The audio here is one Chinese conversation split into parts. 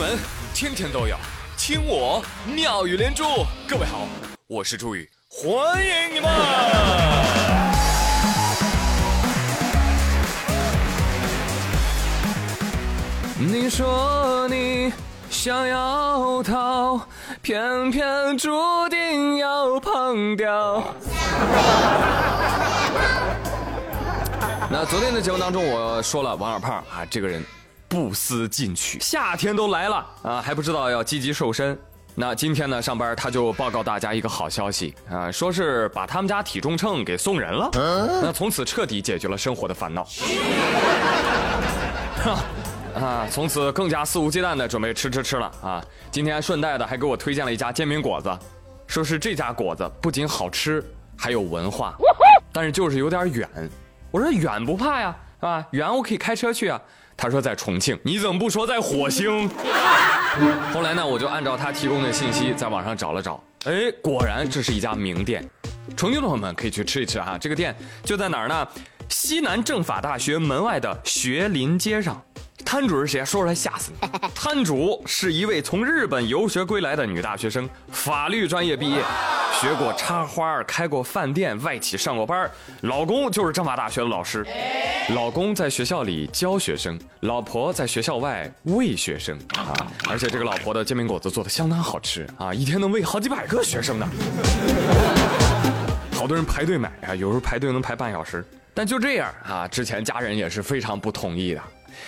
门天天都有听我妙语连珠。各位好，我是朱宇，欢迎你们！你说你想要逃，偏偏注定要碰掉。那昨天的节目当中，我说了王二胖啊，这个人不思进取，夏天都来了啊，还不知道要积极瘦身。那今天呢，上班他就报告大家一个好消息啊，说是把他们家体重秤给送人了，那从此彻底解决了生活的烦恼。啊，从此更加肆无忌惮的准备吃吃吃了啊！今天顺带的还给我推荐了一家煎饼果子，说是这家果子不仅好吃，还有文化，但是就是有点远。我说远不怕呀，是吧？远我可以开车去啊。他说在重庆，你怎么不说在火星？后来呢，我就按照他提供的信息在网上找了找，哎，果然这是一家名店，重庆的朋友们可以去吃一吃哈。这个店就在哪儿呢？西南政法大学门外的学林街上。摊主是谁？说出来吓死你！摊主是一位从日本游学归来的女大学生，法律专业毕业，学过插花，开过饭店，外企上过班。老公就是政法大学的老师，老公在学校里教学生，老婆在学校外喂学生啊！而且这个老婆的煎饼果子做的相当好吃啊，一天能喂好几百个学生呢。好多人排队买啊，有时候排队能排半小时。但就这样啊，之前家人也是非常不同意的。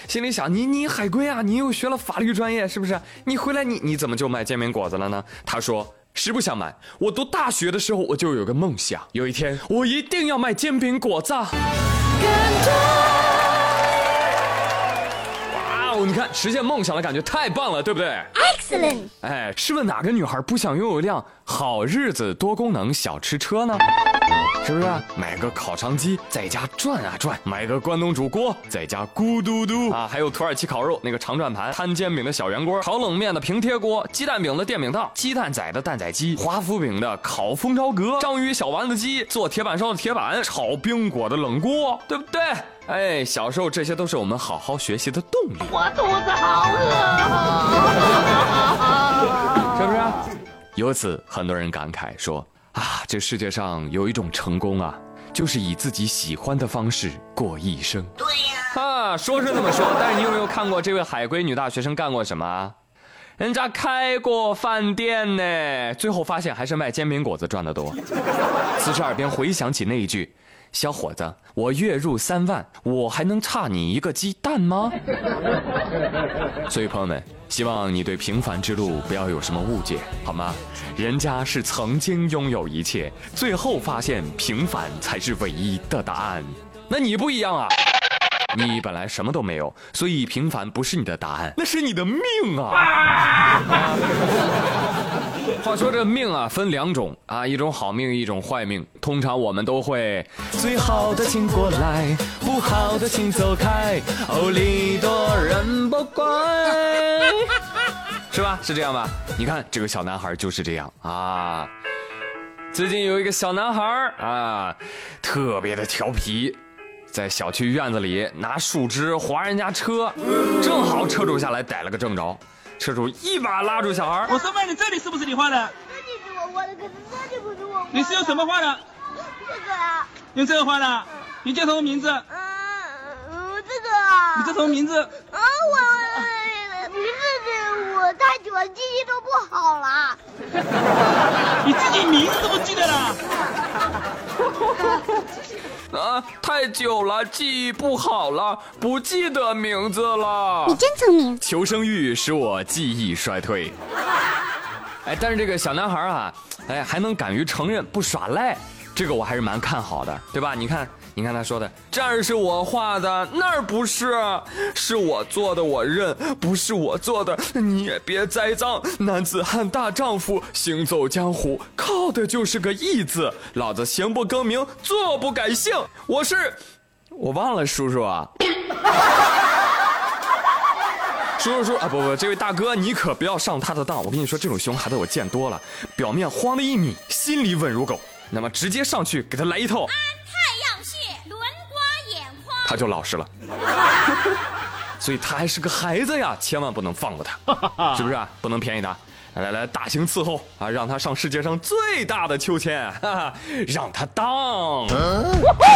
心里想你你海归啊，你又学了法律专业，是不是？你回来你你怎么就卖煎饼果子了呢？他说：实不相瞒，我读大学的时候我就有个梦想，有一天我一定要卖煎饼果子。哇哦，你看实现梦想的感觉太棒了，对不对？Excellent。哎，试问哪个女孩不想拥有一辆好日子多功能小吃车呢？是不是买个烤肠机在家转啊转，买个关东煮锅在家咕嘟嘟啊，还有土耳其烤肉那个长转盘，摊煎饼的小圆锅，烤冷面的平贴锅，鸡蛋饼的电饼铛，鸡蛋仔的蛋仔机，华夫饼的烤蜂巢格，章鱼小丸子机，做铁板烧的铁板，炒冰果的冷锅，对不对？哎，小时候这些都是我们好好学习的动力。我肚子好饿，是不是？由此，很多人感慨说。啊，这世界上有一种成功啊，就是以自己喜欢的方式过一生。对呀，啊，说是这么说，但是你有没有看过这位海归女大学生干过什么？人家开过饭店呢，最后发现还是卖煎饼果子赚得多。此时耳边回想起那一句。小伙子，我月入三万，我还能差你一个鸡蛋吗？所以朋友们，希望你对平凡之路不要有什么误解，好吗？人家是曾经拥有一切，最后发现平凡才是唯一的答案。那你不一样啊，你本来什么都没有，所以平凡不是你的答案，那是你的命啊。话说这命啊，分两种啊，一种好命，一种坏命。通常我们都会，最好的请过来，不好的请走开。哦，礼多人不怪，是吧？是这样吧？你看这个小男孩就是这样啊。最近有一个小男孩啊，特别的调皮，在小区院子里拿树枝划人家车，正好车主下来逮了个正着。车主一把拉住小孩我是问你，这里是不是你画的？这里是我画的，可是这里不是我画的。你是用什么画的？这个啊。用这个画的？你叫什么名字？嗯，这个啊。你叫什么名字？啊，我名字我太久了，记忆都不好了。你自己名字都不记得了？啊，太久了，记忆不好了，不记得名字了。你真聪明。求生欲使我记忆衰退。哎，但是这个小男孩啊，哎，还能敢于承认不耍赖，这个我还是蛮看好的，对吧？你看。你看他说的，这儿是我画的，那儿不是，是我做的，我认，不是我做的，你也别栽赃。男子汉大丈夫，行走江湖，靠的就是个义字。老子行不更名，坐不改姓，我是，我忘了叔叔啊。叔叔叔啊，不不，这位大哥，你可不要上他的当。我跟你说，这种熊孩子我见多了，表面慌的一米，心里稳如狗。那么直接上去给他来一套。他就老实了。所以他还是个孩子呀，千万不能放过他，是不是啊？不能便宜他。来来来，大刑伺候啊，让他上世界上最大的秋千，哈哈，让他荡。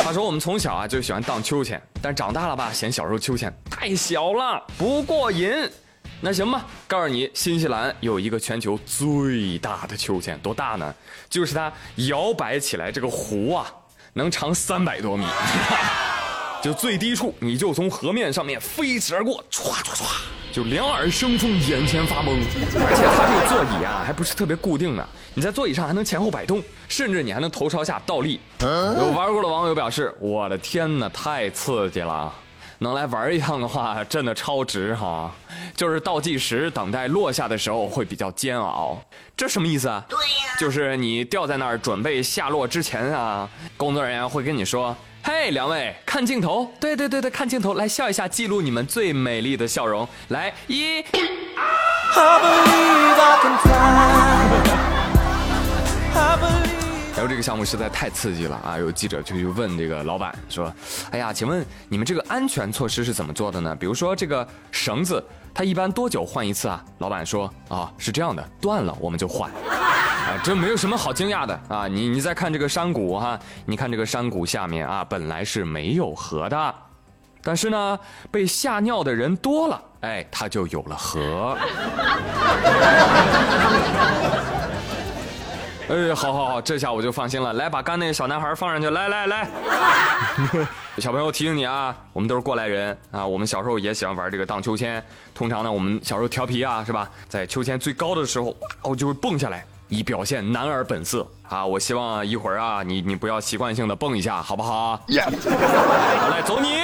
他说我们从小啊就喜欢荡秋千，但长大了吧，嫌小时候秋千太小了，不过瘾。那行吧，告诉你，新西兰有一个全球最大的秋千，多大呢？就是它摇摆起来这个弧啊，能长三百多米。就最低处，你就从河面上面飞驰而过，唰唰唰，就两耳生风，眼前发懵。而且它这个座椅啊，还不是特别固定的，你在座椅上还能前后摆动，甚至你还能头朝下倒立。有玩过的网友表示：“我的天哪，太刺激了！能来玩一趟的话，真的超值哈！就是倒计时等待落下的时候会比较煎熬。这什么意思啊？对呀，就是你吊在那儿准备下落之前啊，工作人员会跟你说。”嘿，两位，看镜头，对对对对，看镜头，来笑一下，记录你们最美丽的笑容。来，一。这个项目实在太刺激了啊！有记者就去问这个老板说：“哎呀，请问你们这个安全措施是怎么做的呢？比如说这个绳子，它一般多久换一次啊？”老板说：“啊，是这样的，断了我们就换。”啊，这没有什么好惊讶的啊！你你再看这个山谷哈，你看这个山谷下面啊，本来是没有河的，但是呢，被吓尿的人多了，哎，它就有了河。哎，好好好，这下我就放心了。来，把刚那个小男孩放上去。来来来，小朋友提醒你啊，我们都是过来人啊。我们小时候也喜欢玩这个荡秋千。通常呢，我们小时候调皮啊，是吧？在秋千最高的时候，我就会蹦下来，以表现男儿本色啊。我希望一会儿啊，你你不要习惯性的蹦一下，好不好？耶！好来，走你。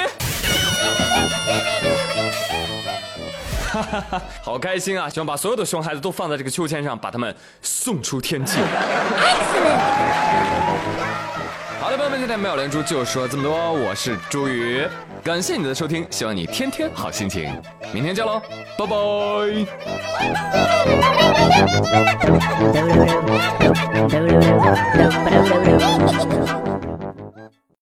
哈哈哈好开心啊！希望把所有的熊孩子都放在这个秋千上，把他们送出天际。好的，朋友们，今天妙连珠就说这么多，我是朱宇，感谢你的收听，希望你天天好心情，明天见喽，拜拜。